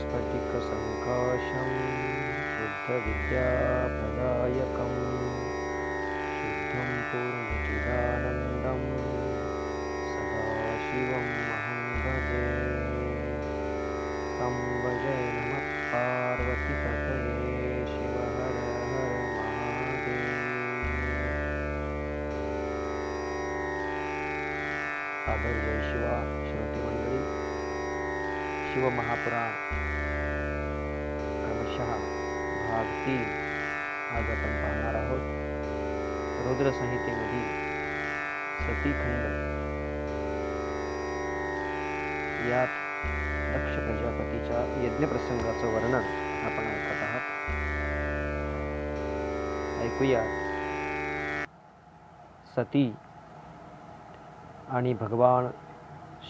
स्फटिकसङ्काशं शुद्धविद्याप्रदायकं शुद्धं पूर्णचिदानन्दं सदाशिवम् अहं भजे। तं भजे जय शिवा श्रोते मंडळी शिवमहापुराण क्रमशः भाग तीन आज आपण पाहणार आहोत. रुद्रसंहितेमधील सतीखंड. यात दक्ष प्रजापतीच्या यज्ञप्रसंगाचं वर्णन आपण ऐकत आहात. ऐकूया. सती आणि भगवान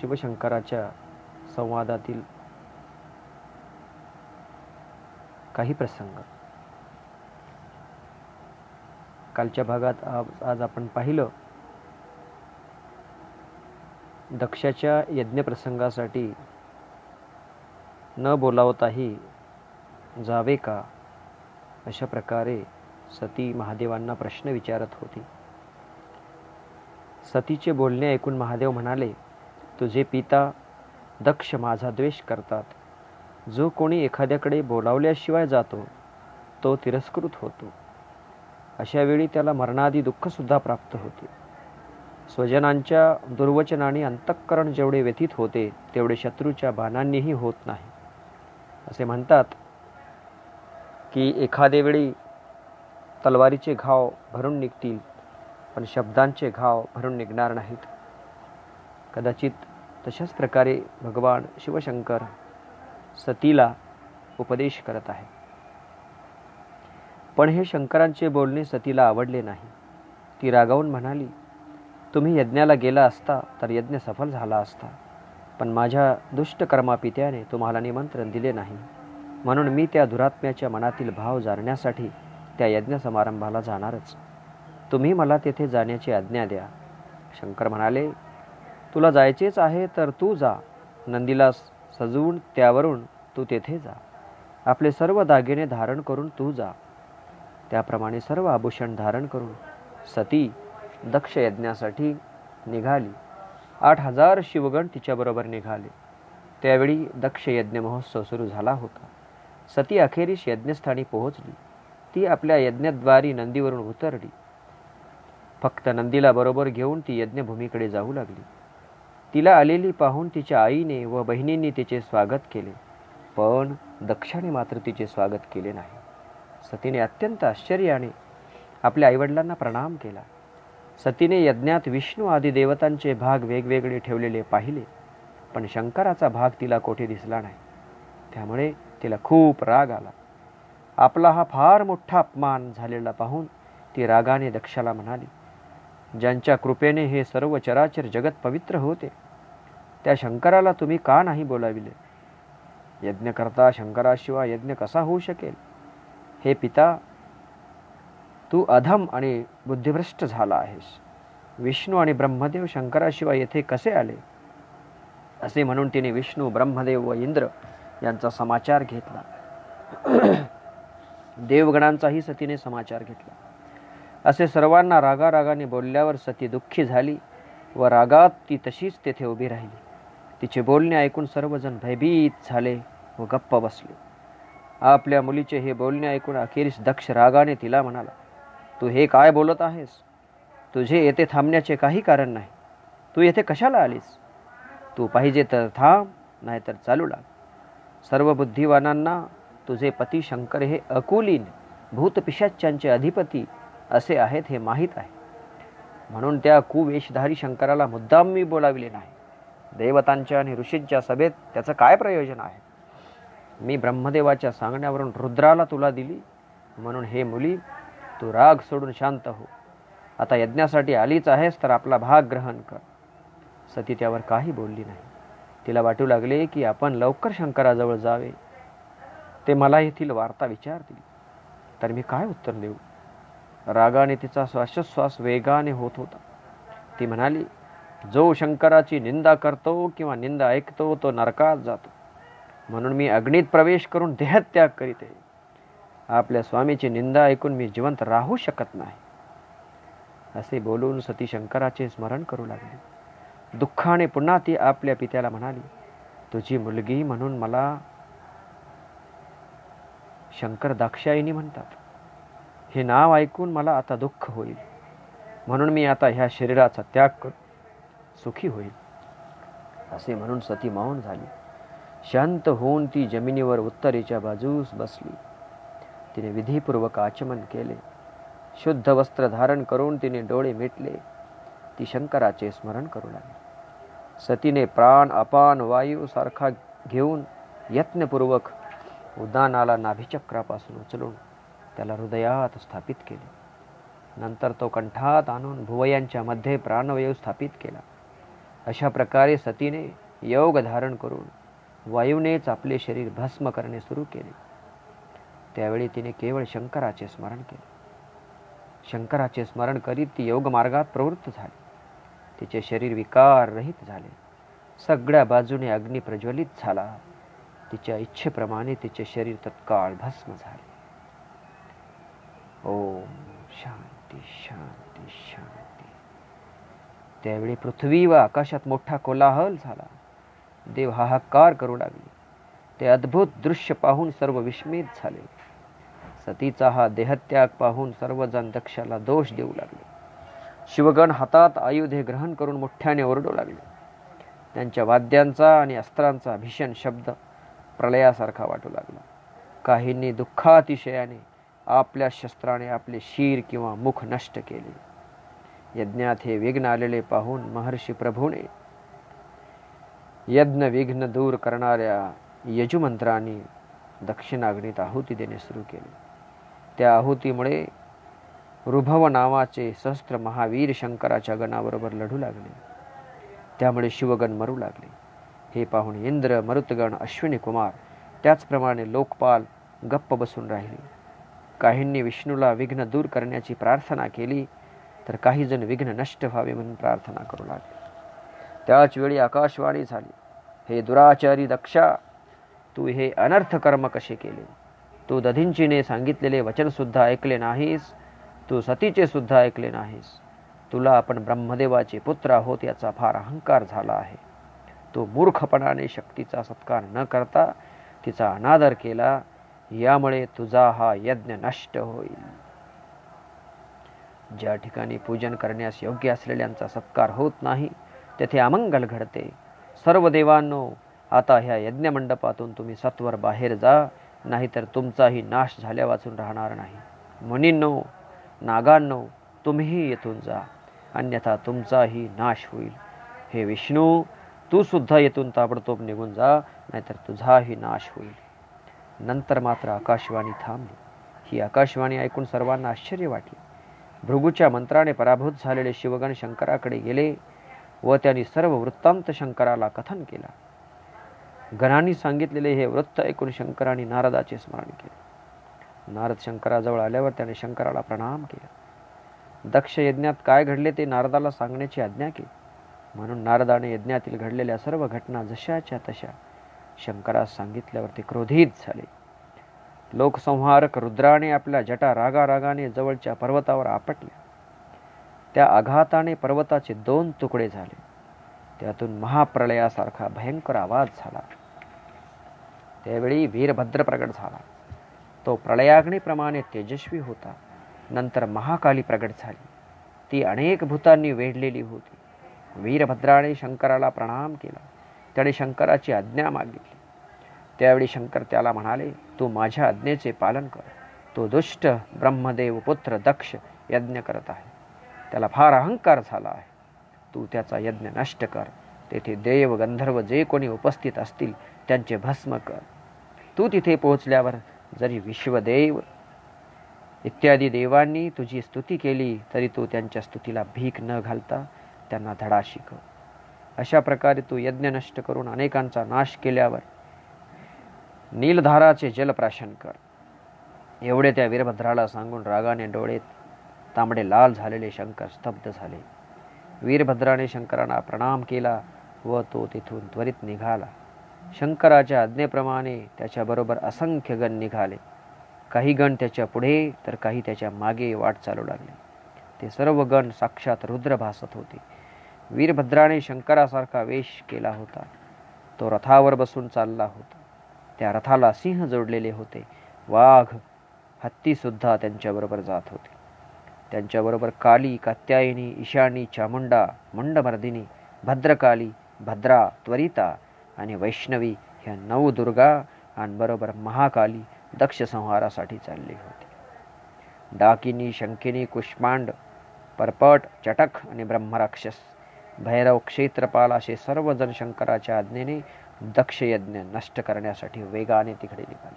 शिवशंकराच्या संवादातील काही प्रसंग. कालच्या भागात आज आपण पाहिलं दक्षाच्या यज्ञप्रसंगासाठी न बोलावताही जावे का? अशा प्रकारे सती महादेवांना प्रश्न विचारत होती. सतीचे बोलणे ऐकून महादेव म्हणाले तुझे पिता दक्ष माझा द्वेष करतात. जो कोणी एखाद्याकडे बोलावल्याशिवाय जातो तो तिरस्कृत होतो. अशा वेळी त्याला मरणादी दुःखसुद्धा प्राप्त होते. स्वजनांच्या दुर्वचनाने अंतःकरण जेवढे व्यथित होते तेवढे शत्रूच्या बाणांनीही होत नाही. असे म्हणतात की एखादे वेळी तलवारीचे घाव भरून निघतील पण शब्दांचे घाव भरून निघणार नाहीत. कदाचित तशाच प्रकारे भगवान शिवशंकर सतीला उपदेश करत आहे. पण हे शंकरांचे बोलणे सतीला आवडले नाही. ती रागावून म्हणाली तुम्ही यज्ञाला गेला असता तर यज्ञ सफल झाला असता पण माझ्या दुष्ट कर्मापित्याने तुम्हाला निमंत्रण दिले नाही. म्हणून मी त्या दुरात्म्याच्या मनातील भाव जाणण्यासाठी त्या यज्ञ समारंभाला जाणारच. तुम्ही मला तेथे जाण्याची आज्ञा द्या. शंकर म्हणाले तुला जायचेच आहे तर तू जा. नंदीला सजवून त्यावरून तू तेथे जा. आपले सर्व दागिने धारण करून तू जा. त्याप्रमाणे सर्व आभूषण धारण करून सती दक्ष यज्ञासाठी निघाली. आठ हजार शिवगण तिच्याबरोबर निघाले. त्यावेळी दक्ष यज्ञ महोत्सव सुरू झाला होता. सती अखेरीस यज्ञस्थानी पोहोचली. ती आपल्या यज्ञद्वारी नंदीवरून उतरली. फक्त नंदीला बरोबर घेऊन ती यज्ञभूमीकडे जाऊ लागली. तिला आलेली पाहून तिच्या आईने व बहिणींनी तिचे स्वागत केले. पण दक्षाने मात्र तिचे स्वागत केले नाही. सतीने अत्यंत आश्चर्याने आपल्या आईवडिलांना प्रणाम केला. सतीने यज्ञात विष्णू आदी देवतांचे भाग वेगवेगळे ठेवलेले पाहिले पण शंकराचा भाग तिला कोठे दिसला नाही. त्यामुळे तिला खूप राग आला. आपला हा फार मोठा अपमान झालेला पाहून ती रागाने दक्षाला म्हणाली ज्यांच्या कृपेने हे सर्व चराचर जगत पवित्र होते. त्या शंकराला तुम्ही का नाही बोलाविले? यज्ञ करता शंकराशिवाय यज्ञ कसा होऊ शकेल? हे पिता तू अधम आणि बुद्धिभ्रष्ट झाला आहेस. विष्णू आणि ब्रह्मदेव शंकराशिवाय येथे कसे आले? असे म्हणून तिने विष्णू ब्रह्मदेव व इंद्र यांचा समाचार घेतला. देवगणांचाही सतीने समाचार घेतला. असे सर्वांना रागारागाने बोलल्यावर सती दुःखी झाली व रागात ती तशीच तेथे उभी राहिली. तिचे बोलणे ऐकून सर्वजण भयभीत झाले व गप्प बसले. आपल्या मुलीचे हे बोलणे ऐकून अखेरीस दक्ष रागाने तिला म्हणाला तू हे काय बोलत आहेस? तुझे येथे थांबण्याचे काही कारण नाही. तू येथे कशाला आलीस? तू पाहिजे तर थांब नाहीतर चालू लाग. सर्व बुद्धिवानांना तुझे पती शंकर हे अकुलीन भूतपिशाच्यांचे अधिपती असे आहेत हे माहीत आहे. म्हणून त्या कुवेशधारी शंकराला मुद्दाम मी बोलाविले नाही. देवतांच्या आणि ऋषींच्या सभेत त्याचं काय प्रयोजन आहे? मी ब्रह्मदेवाच्या सांगण्यावरून रुद्राला तुला दिली. म्हणून हे मुली तू राग सोडून शांत हो. आता यज्ञासाठी आलीच आहेस तर आपला भाग ग्रहण कर. सती त्यावर काही बोलली नाही. तिला वाटू लागले की आपण लवकर शंकराजवळ जावे. ते मला येथील वार्ता विचारतील. तर मी काय उत्तर देऊ? रागाने तिचा श्वासोश्वास वेगाने होत होता. ती म्हणाली जो शंकराची निंदा करतो किंवा निंदा ऐकतो तो नरकात जातो. म्हणून मी अग्नीत प्रवेश करून देहत्याग करीत आहे. आपल्या स्वामीची निंदा ऐकून मी जिवंत राहू शकत नाही. असे बोलून सती शंकराचे स्मरण करू लागली. दुःखाने पुन्हा ती आपल्या पित्याला म्हणाली तुझी मुलगी म्हणून मला शंकर दाक्षायिनी म्हणतात. हे नाव ऐकून मला आता दुःख होईल. म्हणून मी आता ह्या शरीराचा त्याग करून सुखी होईल. असे म्हणून सती मौन झाली. शांत होऊन ती जमिनीवर उत्तरेच्या बाजूस बसली. तिने विधीपूर्वक आचमन केले. शुद्ध वस्त्र धारण करून तिने डोळे मिटले. ती शंकराचे स्मरण करू लागली. सतीने प्राण अपान वायू सारखा घेऊन यत्नपूर्वक उदानाला नाभिचक्रापासून उचलून त्याला हृदयात स्थापित केले. नंतर तो कंठात आणून भुवयांच्या मध्ये प्राणवयू स्थापित केला. अशा प्रकारे सतीने योग धारण करून वायूनेच आपले शरीर भस्म करणे सुरू केले. त्यावेळी तिने केवळ शंकराचे स्मरण केले. शंकराचे स्मरण करीत ती योग मार्गात प्रवृत्त झाली. तिचे शरीर विकार रहित झाले. सगळ्या बाजूने अग्नी प्रज्वलित झाला. तिच्या इच्छेप्रमाणे तिचे शरीर तत्काळ भस्म झाले. ओम शांती शांती शांती. त्यावेळी पृथ्वी व आकाशात मोठा कोलाहल झाला. देव हाहाकार करू लागले. ते अद्भुत दृश्य पाहून सर्व विस्मित झाले. सतीचा हा देहत्याग पाहून सर्वजण दक्षाला दोष देऊ लागले. शिवगण हातात आयुधे ग्रहण करून मोठ्याने ओरडू लागले. त्यांच्या वाद्यांचा आणि अस्त्रांचा भीषण शब्द प्रलयासारखा वाटू लागला. काहींनी दुःखातिशयाने आपल्या शस्त्राने आपले शीर किंवा मुख नष्ट केले. यज्ञात हे विघ्न आलेले पाहून महर्षी प्रभूने यज्ञ विघ्न दूर करणाऱ्या यजुमंत्रांनी दक्षिणाग्नीत आहुती देणे सुरू केले. त्या आहुतीमुळे रुभव नावाचे सहस्त्र महावीर शंकराच्या गणाबरोबर लढू लागले. त्यामुळे शिवगण मरू लागले. हे पाहून इंद्र मरुतगण अश्विनी कुमार त्याचप्रमाणे लोकपाल गप्प बसून राहिले. काहींनी विष्णूला विघ्न दूर करण्याची प्रार्थना केली तर काही जण विघ्न नष्ट व्हावे म्हणून प्रार्थना करू लागले. त्याच वेळी आकाशवाणी झाली हे दुराचारी दक्षा तू हे अनर्थ कर्म कसे केले? तू दधींचीने सांगितलेले वचनसुद्धा ऐकले नाहीस तू सतीचे सुद्धा ऐकले नाहीस. तुला आपण ब्रह्मदेवाचे पुत्र आहोत याचा फार अहंकार झाला आहे. तो मूर्खपणाने शक्तीचा सत्कार न करता तिचा अनादर केला यामुळे तुझा हा यज्ञ नष्ट होईल. ज्या ठिकाणी पूजन करण्यास योग्य असलेल्यांचा सत्कार होत नाही तेथे अमंगल घडते. सर्व देवांनो आता ह्या यज्ञमंडपातून तुम्ही सत्वर बाहेर जा नाहीतर तुमचाही नाश झाल्या वाचून राहणार नाही. मुनींनो नागांनो तुम्हीही येथून जा. अन्यथा तुमचाही नाश होईल. हे विष्णू तू सुद्धा येथून ताबडतोब निघून जा नाहीतर तुझाही नाश होईल. नंतर मात्र आकाशवाणी थांबली. ही आकाशवाणी ऐकून सर्वांना आश्चर्य वाटले. भृगूच्या मंत्राने पराभूत झालेले शिवगण शंकराकडे गेले व त्यांनी सर्व वृत्तांत शंकराला कथन केला. गणांनी सांगितलेले हे वृत्त ऐकून शंकराने नारदाचे स्मरण केले. नारद शंकराजवळ आल्यावर त्याने शंकराला प्रणाम केला. दक्ष यज्ञात काय घडले ते नारदाला सांगण्याची आज्ञा केली. म्हणून नारदाने यज्ञातील घडलेल्या सर्व घटना जशाच्या तशा शंकरास सांगितल्यावर ते क्रोधित झाले. लोकसंहारक रुद्राने आपल्या जटा रागारागाने जवळच्या पर्वतावर आपटल्या त्या आघाताने पर्वताचे दोन तुकडे झाले. त्यातून महाप्रलयासारखा भयंकर आवाज झाला. त्यावेळी वीरभद्र प्रगट झाला. तो प्रलयाग्नीप्रमाणे तेजस्वी होता. नंतर महाकाली प्रगट झाली. ती अनेक भूतांनी वेढलेली होती. वीरभद्राने शंकराला प्रणाम केला. त्याने शंकराची आज्ञा मागितली. त्यावेळी शंकर त्याला म्हणाले तू माझ्या आज्ञेचे पालन कर. तो दुष्ट ब्रह्मदेव पुत्र दक्ष यज्ञ करत आहे. त्याला फार अहंकार झाला आहे. तू त्याचा यज्ञ नष्ट कर. तेथे देव गंधर्व जे कोणी उपस्थित असतील त्यांचे भस्म कर. तू तिथे पोहोचल्यावर जरी विश्वदेव इत्यादी देवांनी तुझी स्तुती केली तरी तू त्यांच्या स्तुतीला भीक न घालता त्यांना धडा शिकव. अशा प्रकारे तू यज्ञ नष्ट करून अनेकांचा नाश केल्यावर नीलधाराचे जलप्राशन कर. एवढे त्या वीरभद्राला सांगून रागाने डोळे तांबडे लाल झालेले शंकर स्तब्ध झाले. वीरभद्राने शंकरांना प्रणाम केला व तो तिथून त्वरित निघाला. शंकराच्या आज्ञेप्रमाणे त्याच्याबरोबर असंख्य गण निघाले. काही गण त्याच्या पुढे तर काही त्याच्यामागे वाट चालू लागले. ते सर्व गण साक्षात रुद्र भासत होते. वीरभद्राने शंकरासारखा वेश केला होता. तो रथावर बसून चालला होता. त्या रथाला सिंह जोडलेले होते. वाघ हत्तीसुद्धा त्यांच्याबरोबर जात होते. त्यांच्याबरोबर काली कात्यायनी ईशानी चामुंडा मुंडमर्दिनी भद्रकाली भद्रा त्वरिता आणि वैष्णवी ह्या नऊ दुर्गा आणि बरोबर महाकाली दक्ष संहारासाठी चालली होती. डाकिनी शंकिनी कुष्मांड परपट चटक आणि ब्रह्मराक्षस भैरव क्षेत्रपाल असे सर्वजण शंकराच्या आज्ञेने दक्षयज्ञ नष्ट करण्यासाठी वेगाने तिकडे निघाले.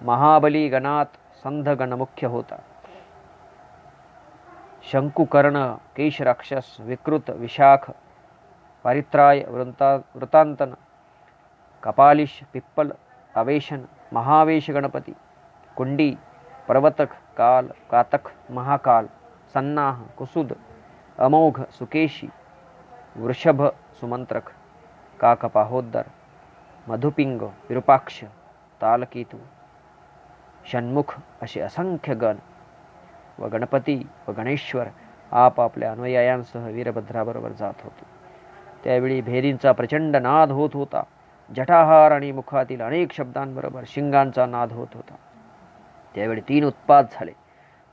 महाबली गणात संधगण मुख्य होता. शंकुकर्ण केशराक्षस विकृत विशाख पारित्राय वृंता वृतांतन कपालिश पिप्पल अवेशन महावेश गणपती कुंडी पर्वतक काल कातक महाकाल सन्नाह कुसुद अमोघ सुकेशी वृषभ सुमंत्रक काकपाहोद्दर मधुपिंग विरूपाक्ष तालकीतू षण्मुख असे असंख्य गण व गणपती व गणेश्वर आपापल्या अनुयायांसह वीरभद्राबरोबर जात होते. त्यावेळी भेरींचा प्रचंड नाद होत होता. जटाहार आणि मुखातील अनेक शब्दांबरोबर शिंगांचा नाद होत होता. त्यावेळी तीन उत्पाद झाले.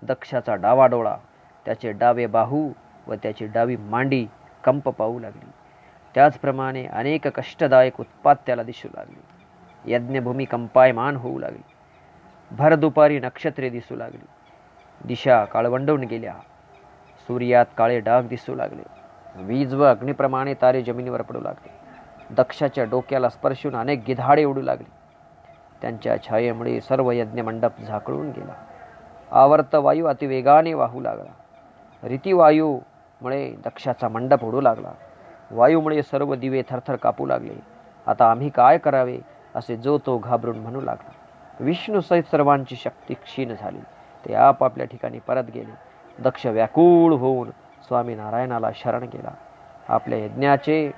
दक्षाचा डावा डोळा त्याचे डावे बाहू व त्याची डावी मांडी कंप पाहू लागली. त्याचप्रमाणे अनेक कष्टदायक उत्पात त्याला दिसू लागले. यज्ञभूमी कंपायमान होऊ लागली. भरदुपारी नक्षत्रे दिसू लागली. दिशा काळवंडवून गेल्या. सूर्यात काळे डाग दिसू लागले. वीज व अग्निप्रमाणे तारे जमिनीवर पडू लागले. दक्षाच्या डोक्याला स्पर्शून अनेक गिधाडे उडू लागले. त्यांच्या छायेमुळे सर्व यज्ञ मंडप झाकळून गेला. आवर्त वायू अतिवेगाने वाहू लागला. रीतीवायूमुळे दक्षाचा मंडप उडू लागला. वायूमुळे सर्व दिवे थरथर कापू लागले. आता आम्ही काय करावे असे जो तो घाबरून म्हणू लागला. विष्णू सहित सर्वांची शक्ती क्षीण झाली. ते आपापल्या ठिकाणी परत गेले. दक्ष व्याकुळ होऊन स्वामी नारायणाला शरण गेला. आपल्या यज्ञाचे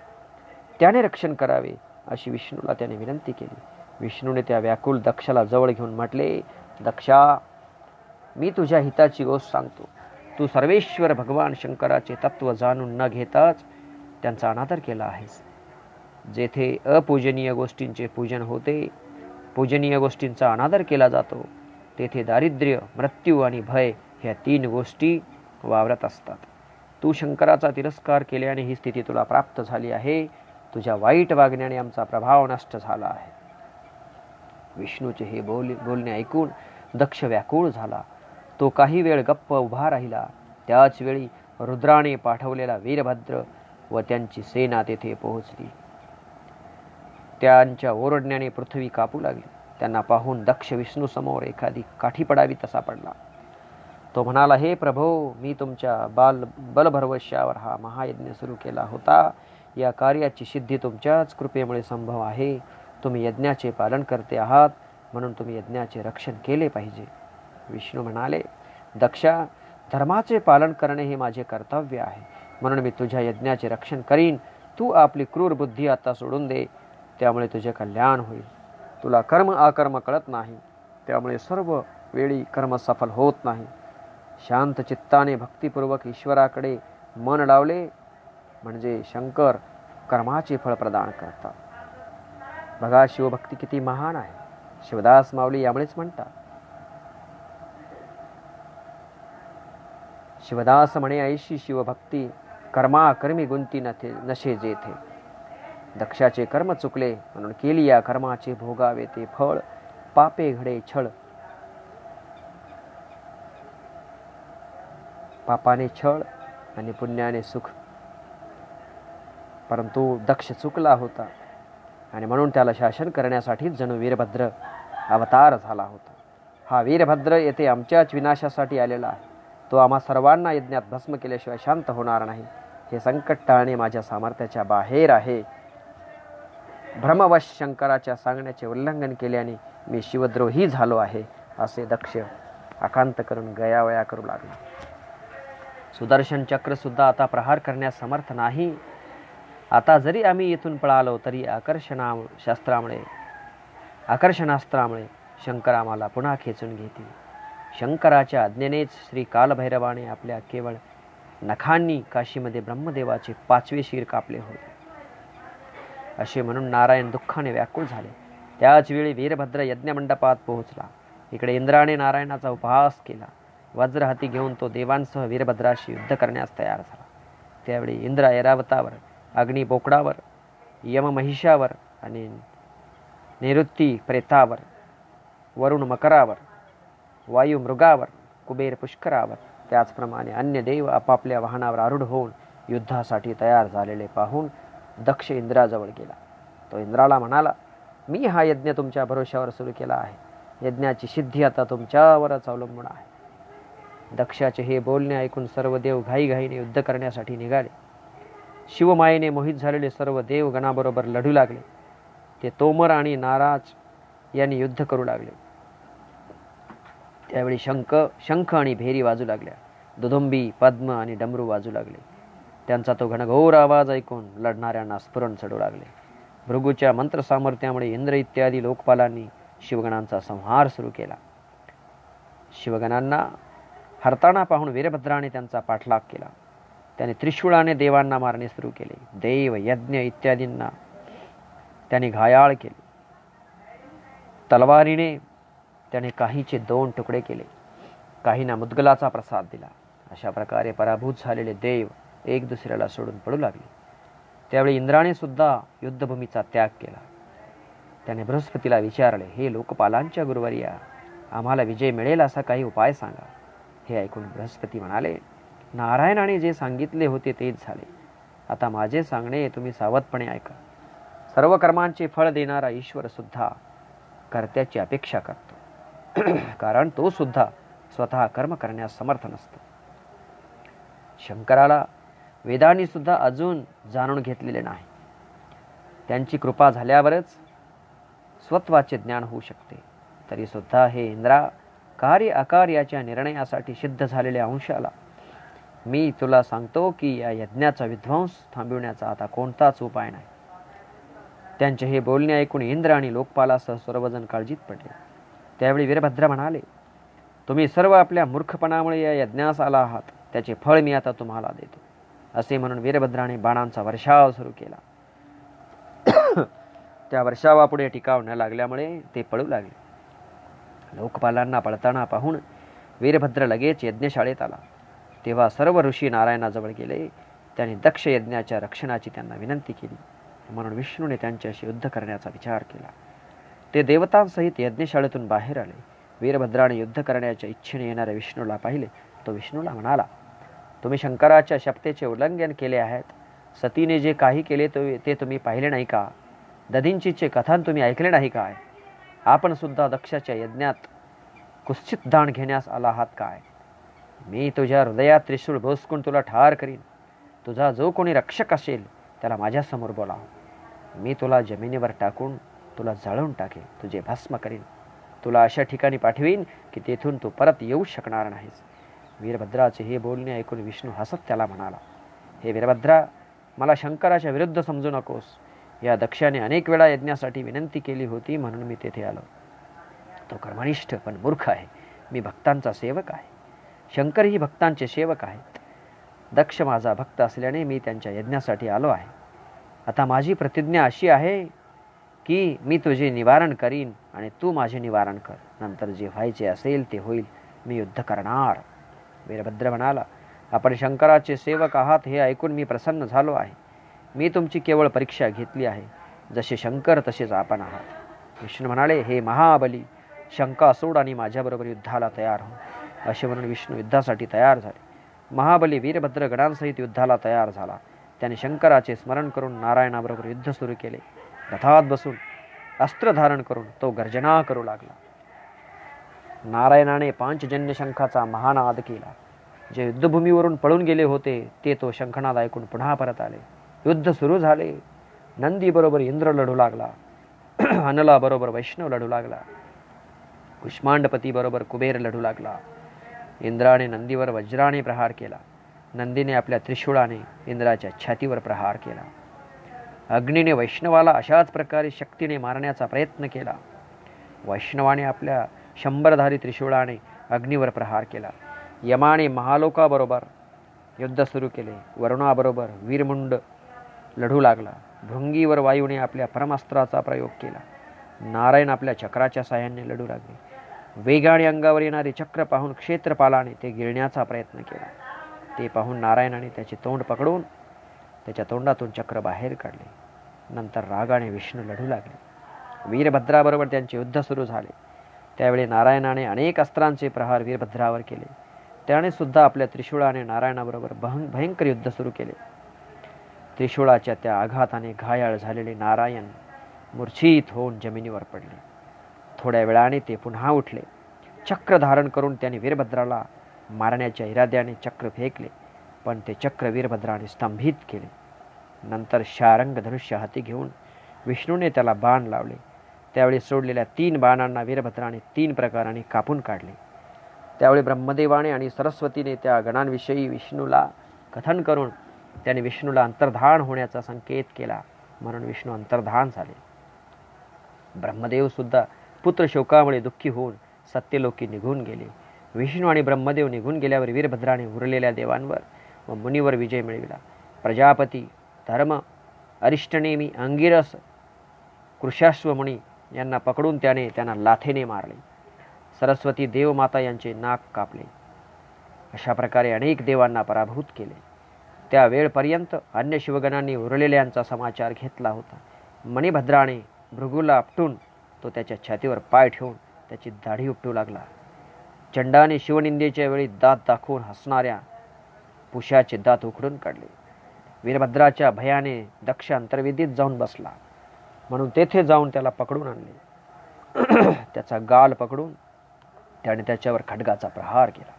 त्याने रक्षण करावे अशी विष्णूला त्याने विनंती केली. विष्णूने त्या व्याकुल दक्षला जवळ घेऊन म्हटले दक्षा मी तुझ्या हिताची गोष्ट सांगतो. तू सर्वेश्वर भगवान शंकराचे तत्व जाणून न घेताच त्यांचा अनादर केला आहेस जेथे अपूजनीय गोष्टींचे पूजन होते पूजनीय गोष्टींचा अनादर केला जातो तेथे दारिद्र्य मृत्यू आणि भय ह्या तीन गोष्टी वावरत असतात. तू शंकराचा तिरस्कार केल्याने ही स्थिती तुला प्राप्त झाली आहे. तुझ्या वाईट वागण्याने आमचा प्रभाव नष्ट झाला आहे. विष्णूचे हे बोल बोलणे ऐकून दक्ष व्याकुळ झाला. तो काही वेळ गप्प उभा राहिला. त्याच वेळी रुद्राने पाठवलेला वीरभद्र व त्यांची सेना तेथे पोहोचली. त्यांच्या ओरडण्याने पृथ्वी कापू लागली. त्यांना पाहून दक्ष विष्णू समोर एखादी काठी पडावी तसा पडला. तो म्हणाला हे प्रभो मी तुमच्या बाल बलभरवश्यावर हा महायज्ञ सुरू केला होता. या कार्याची सिद्धी तुमच्याच कृपेमुळे संभव आहे. तुम्ही यज्ञाचे पालन करते आहात म्हणून तुम्ही यज्ञाचे रक्षण केले पाहिजे. विष्णू म्हणाले दक्षा धर्माचे पालन करणे हे माझे कर्तव्य आहे. म्हणून मी तुझ्या यज्ञाचे रक्षण करीन. तू आपली क्रूर बुद्धी आता सोडून दे. त्यामुळे तुझे कल्याण होईल. तुला कर्म आकर्म कळत नाही. त्यामुळे सर्व वेळी कर्म सफल होत नाही. शांत चित्ताने भक्तिपूर्वक ईश्वराकडे मन लावले. म्हणजे शंकर कर्माचे फळ प्रदान करतात. बघा शिवभक्ती किती महान आहे. शिवदास माऊली यामुळेच म्हणतात. शिवदास म्हणे ऐशी शिवभक्ती कर्मा कर्मी गुंती नथे नशे जेथे दक्षाचे कर्म चुकले म्हणून केली या कर्माचे भोगावे ते फळ पापे घडे छळ. पापाने छळ आणि पुण्याने सुख. परंतु दक्ष चुकला होता आणि म्हणून त्याला शासन करण्यासाठी जणू वीरभद्र अवतार झाला होता. हा वीरभद्र येथे आमच्याच विनाशासाठी आलेला आहे. तो आम्हा सर्वांना यज्ञात भस्म केल्याशिवाय शांत होणार नाही. हे संकट टाळणे माझ्या सामर्थ्याच्या बाहेर आहे. भ्रमवश शंकराच्या सांगण्याचे उल्लंघन केल्याने मी शिवद्रोही झालो आहे असे दक्ष आकांत करून गयावया करू लागला. सुदर्शन चक्र सुद्धा आता प्रहार करण्यास समर्थ नाही. आता जरी आम्ही येथून पळालो तरी आकर्षणा शास्त्रामुळे आकर्षणास्त्रामुळे शंकर आम्हाला पुन्हा खेचून घेतील. शंकराच्या आज्ञेनेच श्री कालभैरवाने आपल्या केवळ नखांनी काशीमध्ये ब्रह्मदेवाचे पाचवे शिर कापले होते. असे म्हणून नारायण दुःखाने व्याकुळ झाले. त्याच वेळी वीरभद्र यज्ञमंडपात पोहोचला. इकडे इंद्राने नारायणाचा उपहास केला. वज्र हाती घेऊन तो देवांसह वीरभद्राशी युद्ध करण्यास तयार झाला. त्यावेळी इंद्र ऐरावतावर अग्निबोकडावर यममहिषावर यम महिषावर आणि निवृत्ती प्रेतावर वरुण मकरावर वायू मृगावर कुबेर पुष्करावर त्याचप्रमाणे अन्य देव आपापल्या वाहनावर आरूढ होऊन युद्धासाठी तयार झालेले पाहून दक्ष इंद्राजवळ गेला. तो इंद्राला म्हणाला मी हा यज्ञ तुमच्या भरोश्यावर सुरू केला आहे. यज्ञाची सिद्धी आता तुमच्यावरच अवलंबून आहे. दक्षाचे हे बोलणे ऐकून सर्व देव घाईघाईने युद्ध करण्यासाठी निघाले. शिवमायेने मोहित झालेले सर्व देव गणाबरोबर लढू लागले. ते तोमर आणि नाराज यांनी युद्ध करू लागले. त्यावेळी शंख शंख आणि भेरी वाजू लागल्या. दुधुंबी पद्म आणि डमरू वाजू लागले. त्यांचा तो घनघोर आवाज ऐकून लढणाऱ्यांना स्फुरण चढू लागले. भृगूच्या मंत्र सामर्थ्यामुळे इंद्र इत्यादी लोकपालांनी शिवगणांचा संहार सुरू केला. शिवगणांना हरताना पाहून वीरभद्राने त्यांचा पाठलाग केला. त्याने त्रिशूळाने देवांना मारणे सुरू केले. देव यज्ञ इत्यादींना त्याने घायाळ केले. तलवारीने त्याने काहीचे दोन तुकडे केले. काहींना मुदगलाचा प्रसाद दिला. अशा प्रकारे पराभूत झालेले देव एक दुसऱ्याला सोडून पडू लागले. त्यावेळी इंद्राने सुद्धा युद्धभूमीचा त्याग केला. त्याने बृहस्पतीला विचारले हे लोकपालांच्या गुरुवर्या आम्हाला विजय मिळेल असा काही उपाय सांगा. हे ऐकून बृहस्पती म्हणाले नारायणाने जे सांगितले होते तेच झाले. आता माझे सांगणे तुम्ही सावधपणे ऐका. सर्व कर्मांचे फळ देणारा ईश्वर सुद्धा कर्त्याची अपेक्षा करतो. कारण तो सुद्धा स्वतः कर्म करण्यास समर्थ नसतो. शंकराला वेदांनी सुद्धा अजून जाणून घेतलेले नाही. त्यांची कृपा झाल्यावरच स्वत्वाचे ज्ञान होऊ शकते. तरी सुद्धा हे इंद्रा कार्य अकार्याच्या निर्णयासाठी सिद्ध झालेल्या अंशाला मी तुला सांगतो की या यज्ञाचा विध्वंस थांबविण्याचा आता कोणताच उपाय नाही. त्यांचे हे बोलणे ऐकून इंद्र आणि लोकपालासह सर्वजण काळजीत पडले. त्यावेळी वीरभद्र म्हणाले तुम्ही सर्व आपल्या मूर्खपणामुळे या यज्ञास आला आहात. त्याचे फळ मी आता तुम्हाला देतो. असे म्हणून वीरभद्राने बाणांचा वर्षाव सुरू केला. त्या वर्षावापुढे टिकाव न लागल्यामुळे ते पळू लागले. लोकपालांना पळताना पाहून वीरभद्र लगेच यज्ञशाळेत आला. तेव्हा सर्व ऋषी नारायणाजवळ गेले. त्याने दक्ष यज्ञाच्या रक्षणाची त्यांना विनंती केली. म्हणून विष्णूने त्यांच्याशी युद्ध करण्याचा विचार केला. ते देवतांसहित यज्ञशाळेतून बाहेर आले. वीरभद्राने युद्ध करण्याच्या इच्छेने येणाऱ्या विष्णूला पाहिले. तो विष्णूला म्हणाला तुम्ही शंकराच्या शपथेचे उल्लंघन केले आहेत. सतीने जे काही केले ते तुम्ही पाहिले नाही का? दधींचीचे कथन तुम्ही ऐकले नाही काय? आपण सुद्धा दक्षाच्या यज्ञात कुस्सित दान घेण्यास आला आहात काय? मी तुझ्या हृदयात त्रिशूळ भोसकून तुला ठार करीन. तुझा जो कोणी रक्षक असेल त्याला माझ्यासमोर बोला मी तुला जमिनीवर टाकून तुला जाळून टाकेन तुझे भस्म करीन तुला अशा ठिकाणी पाठवीन की तेथून तू परत येऊ शकणार नाहीस. वीरभद्राचे हे बोलणे ऐकून विष्णू हसत त्याला म्हणाला हे वीरभद्रा मला शंकराच्या विरुद्ध समजू नकोस. या दक्षाने अनेक वेळा यज्ञासाठी विनंती केली होती म्हणून मी तेथे आलो. तो कर्मनिष्ठ पण मूर्ख आहे. मी भक्तांचा सेवक आहे. शंकर ही भक्तांचे सेवक आहेत दक्ष माझा भक्त असल्याने मी त्यांच्या यज्ञासाठी आलो आहे. आता माझी प्रतिज्ञा अशी आहे की मी तुझे निवारण करीन आणि तू माझे निवारण कर. नंतर जे व्हायचे असेल ते होईल. मी युद्ध करणार. वीरभद्र म्हणाला आपण शंकराचे सेवक आहात हे ऐकून मी प्रसन्न झालो आहे. मी तुमची केवळ परीक्षा घेतली आहे. जसे शंकर तसेच आपण आहात. विष्णू म्हणाले हे महाबली शंका सोड आणि माझ्याबरोबर युद्धाला तयार हो. असे म्हणून विष्णू युद्धासाठी तयार झाले. महाबली वीरभद्र गणांसहित युद्धाला तयार झाला. त्याने शंकराचे स्मरण करून नारायणाबरोबर युद्ध सुरू केले. रथात बसून अस्त्र धारण करून तो गर्जना करू लागला. नारायणाने पांचजन्य शंखाचा महानाद केला. जे युद्धभूमीवरून पळून गेले होते ते तो शंखनाद ऐकून पुन्हा परत आले. युद्ध सुरू झाले. नंदी बरोबर इंद्र लढू लागला. अनला बरोबर वैष्णव लढू लागला. कुष्मांडपती बरोबर कुबेर लढू लागला. इंद्राने नंदीवर वज्राने प्रहार केला. नंदीने आपल्या त्रिशूळाने इंद्राच्या छातीवर प्रहार केला. अग्नीने वैष्णवाला अशाच प्रकारे शक्तीने मारण्याचा प्रयत्न केला. वैष्णवाने आपल्या शंभरधारी त्रिशूळाने अग्नीवर प्रहार केला. यमाने महालोकाबरोबर युद्ध सुरू केले. वरुणाबरोबर वीरमुंड लढू लागला. भृंगीवर वायूने आपल्या परमास्त्राचा प्रयोग केला. नारायण आपल्या चक्राच्या साह्याने लढू लागले. वेगाने अंगावर येणारे चक्र पाहून क्षेत्रपालाने ते गिळण्याचा प्रयत्न केला. ते पाहून नारायणाने त्याचे तोंड पकडून त्याच्या तोंडातून चक्र बाहेर काढले. नंतर रागाने विष्णू लढू लागले. वीरभद्राबरोबर त्यांचे युद्ध सुरू झाले. त्यावेळी नारायणाने अनेक अस्त्रांचे प्रहार वीरभद्रावर केले. त्याने सुद्धा आपल्या त्रिशूळाने नारायणाबरोबर भयंकर युद्ध सुरू केले. त्रिशूळाच्या त्या आघाताने घायाळ झालेले नारायण मूर्छित होऊन जमिनीवर पडले. थोड्या वेळाने ते पुन्हा उठले. चक्र धारण करून त्याने वीरभद्राला मारण्याच्या इराद्याने चक्र फेकले. पण ते चक्र वीरभद्राने स्तंभित केले. नंतर शारंग धनुष्य हाती घेऊन विष्णूने त्याला बाण लावले. त्यावेळी सोडलेल्या तीन बाणांना वीरभद्राने तीन प्रकाराने कापून काढले. त्यावेळी ब्रह्मदेवाने आणि सरस्वतीने त्या गणांविषयी विष्णूला कथन करून त्याने विष्णूला अंतर्धान होण्याचा संकेत केला म्हणून विष्णू अंतर्धान झाले. ब्रह्मदेव सुद्धा पुत्र शोकामुळे दुःखी होऊन सत्यलोकी निघून गेले. विष्णू आणि ब्रह्मदेव निघून गेल्यावर वीरभद्राने उरलेल्या देवांवर व मुनीवर विजय मिळविला. प्रजापती धर्म अरिष्टनेमी अंगिरस कृशाश्वमुनी यांना पकडून त्याने त्यांना लाथेने मारले. सरस्वती देवमाता यांचे नाक कापले. अशा प्रकारे अनेक देवांना पराभूत केले. त्या वेळपर्यंत अन्य शिवगणांनी उरलेल्यांचा समाचार घेतला होता. मणिभद्राने भृगूला आपटून तो त्याच्या छातीवर पाय ठेवून त्याची दाढी उपटू लागला. चंडाने शिवनिंदेच्या वेळी दात दाखवून हसणाऱ्या पुशाचे दात उखडून काढले. वीरभद्राच्या भयाने दक्ष अंतर्वेदीत जाऊन बसला. म्हणून तेथे जाऊन त्याला पकडून आणले. त्याचा गाल पकडून त्याने त्याच्यावर खडगाचा प्रहार केला.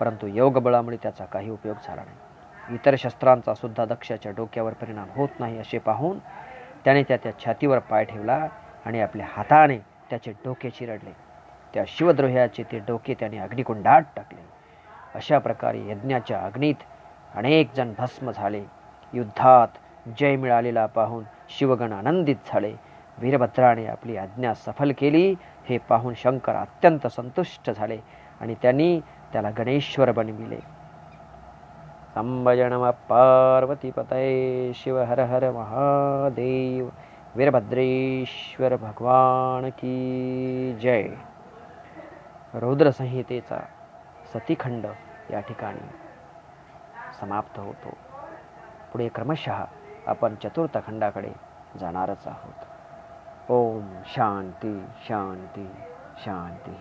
परंतु योगबळामुळे त्याचा काही उपयोग झाला नाही. इतर शस्त्रांचा सुद्धा दक्षाच्या डोक्यावर परिणाम होत नाही असे पाहून त्याने त्या त्या छातीवर पाय ठेवला आणि आपल्या हाताने त्याचे डोके चिरडले. त्या शिवद्रोह्याचे ते डोके त्याने अग्निकुंडात टाकले. अशा प्रकारे यज्ञाच्या अग्नीत अनेक जण भस्म झाले. युद्धात जय मिळालेला पाहून शिवगण आनंदित झाले. वीरभद्राने आपली आज्ञा सफल केली. हे पाहून शंकर अत्यंत संतुष्ट झाले आणि त्यांनी त्याला गणेश्वर बनविले. संभजनम पार्वतीपतये शिव हर हर महादेव. वीरभद्रेश्वर भगवान की जय. रौद्रसंहितेचा सतीखंड या ठिकाणी समाप्त होतो. पुढे क्रमशः आपण चतुर्थ खंडाकडे जाणारच आहोत. ओम शांती शांती शांती.